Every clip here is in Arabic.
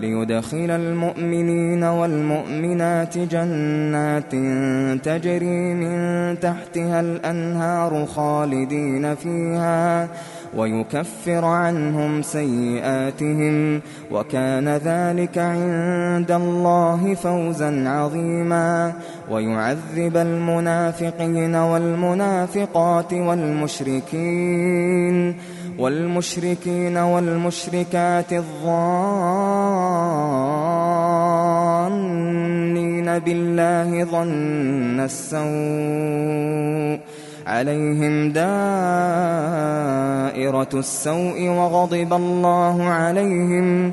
ليدخل المؤمنين والمؤمنات جنات تجري من تحتها الأنهار خالدين فيها ويكفر عنهم سيئاتهم وكان ذلك عند الله فوزا عظيما ويعذب المنافقين والمنافقات والمشركين والمشركين والمشركات الظانين بالله ظن السوء عليهم دائرة السوء وغضب الله عليهم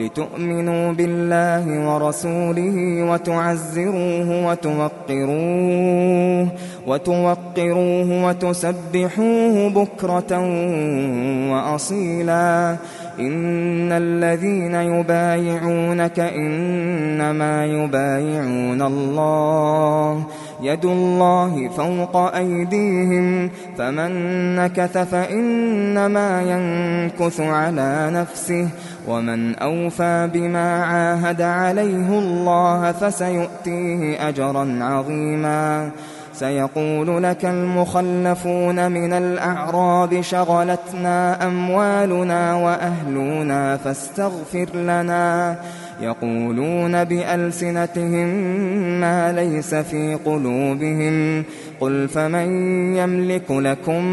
لتؤمنوا بالله ورسوله وتعزروه وتوقروه وتوقروه وتسبحوه بكرة وأصيلا. إن الذين يبايعونك إنما يبايعون الله. يد الله فوق أيديهم فمن نكث فإنما ينكث على نفسه ومن أوفى بما عاهد عليه الله فسيؤتيه أجرا عظيما. سيقول لك المخلفون من الأعراب شغلتنا أموالنا وأهلنا فاستغفر لنا. يقولون بألسنتهم ما ليس في قلوبهم. قل فمن يملك لكم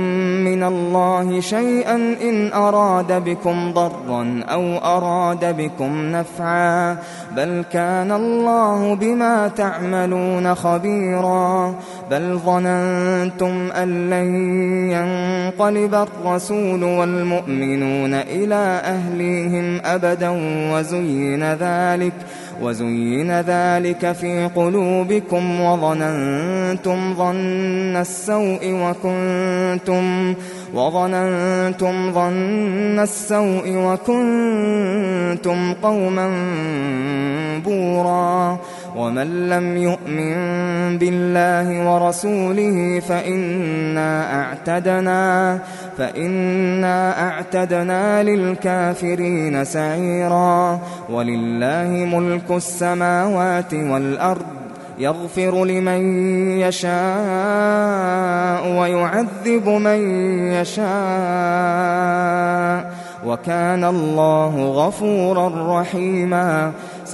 من الله شيئا إن أراد بكم ضرا أو أراد بكم نفعا. بل كان الله بما تعملون خبيرا. بل ظننتم أن لن ينقلب الرسول والمؤمنون إلى أهليهم أبدا وزين ذلك وزين ذلك في قلوبكم وظننتم ظن السوء وكنتم وظننتم ظن السوء وكنتم قوما بورا ومن لم يؤمن بالله ورسوله فإنا أعتدنا فإنا أعتدنا للكافرين سعيرا. ولله ملك السماوات والأرض يغفر لمن يشاء ويعذب من يشاء. وكان الله غفورا رحيما.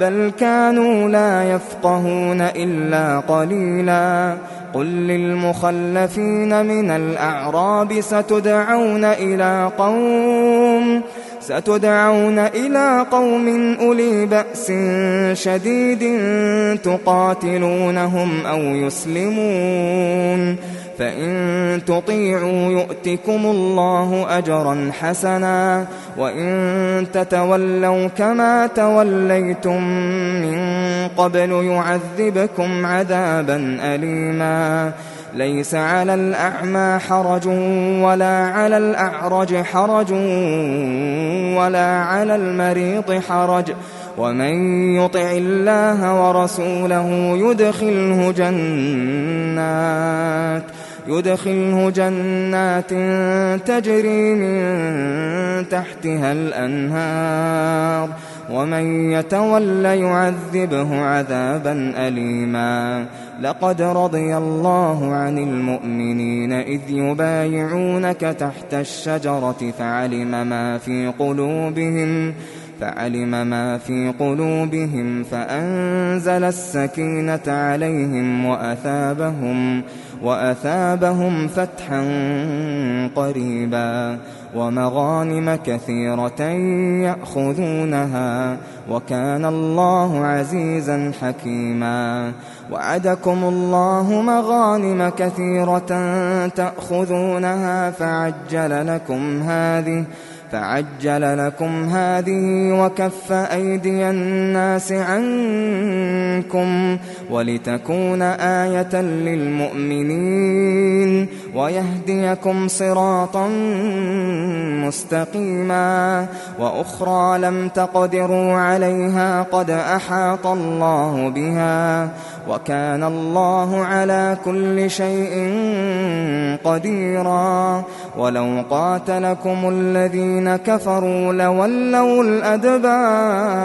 بل كانوا لا يفقهون إلا قليلا قل للمخلفين من الأعراب ستدعون إلى قوم ستدعون إلى قوم أولي بأس شديد تقاتلونهم أو يسلمون. فإن تطيعوا يؤتكم الله أجرا حسنا. وإن تتولوا كما توليتم من قبل يعذبكم عذابا أليما. ليس على الأعمى حرج ولا على الأعرج حرج ولا على المريض حرج. ومن يطع الله ورسوله يدخله جنات يدخله جنات تجري من تحتها الأنهار. ومن يتول يعذبه عذابا أليما. لقد رضي الله عن المؤمنين إذ يبايعونك تحت الشجرة فعلم ما في قلوبهم فعلم ما في قلوبهم فأنزل السكينة عليهم وأثابهم وأثابهم فتحا قريبا. ومغانم كثيرة يأخذونها وكان الله عزيزا حكيما. وعدكم الله مغانم كثيرة تأخذونها فعجل لكم هذه فعجل لكم هذه وكف أيدي الناس عنكم ولتكون آية للمؤمنين. ويهديكم صراطا مستقيما وأخرى لم تقدروا عليها قد أحاط الله بها وكان الله على كل شيء قديرا ولو قاتلكم الذين كفروا لولوا الأدبار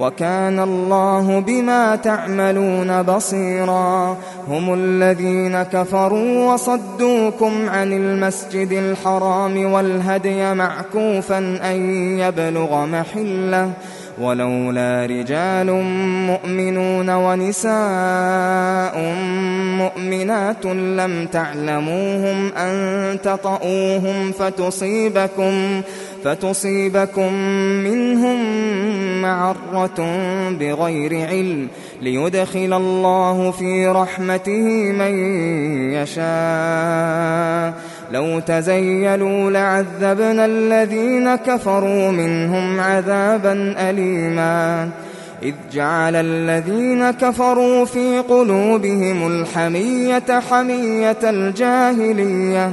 وكان الله بما تعملون بصيرا. هم الذين كفروا وصدوكم عن المسجد الحرام والهدي معكوفا أن يبلغ محلة. ولولا رجال مؤمنون ونساء مؤمنات لم تعلموهم أن تطؤوهم فتصيبكم فتصيبكم منهم معرة بغير علم ليدخل الله في رحمته من يشاء. لو تزيلوا لعذبنا الذين كفروا منهم عذابا أليما. إذ جعل الذين كفروا في قلوبهم الحمية حمية الجاهلية.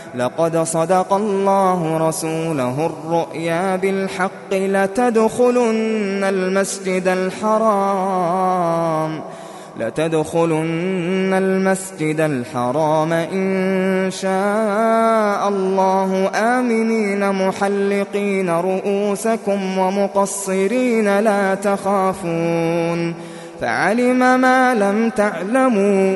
لقد صدق الله رسوله الرؤيا بالحق لتدخلن المسجد الحرام لتدخلن المسجد الحرام إن شاء الله. آمنين محلقين رؤوسكم ومقصرين لا تخافون. فعلم ما لم تعلموا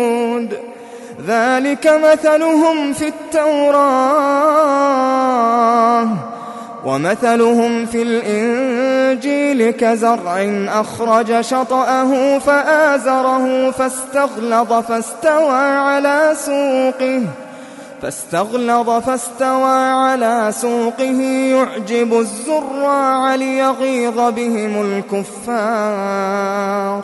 ذلك مثلهم في التوراة ومثلهم في الإنجيل كزرع أخرج شطأه فآزره فاستغلظ فاستوى على سوقه فاستغلظ فاستوى على سوقه يعجب الزراع ليغيظ بهم الكفار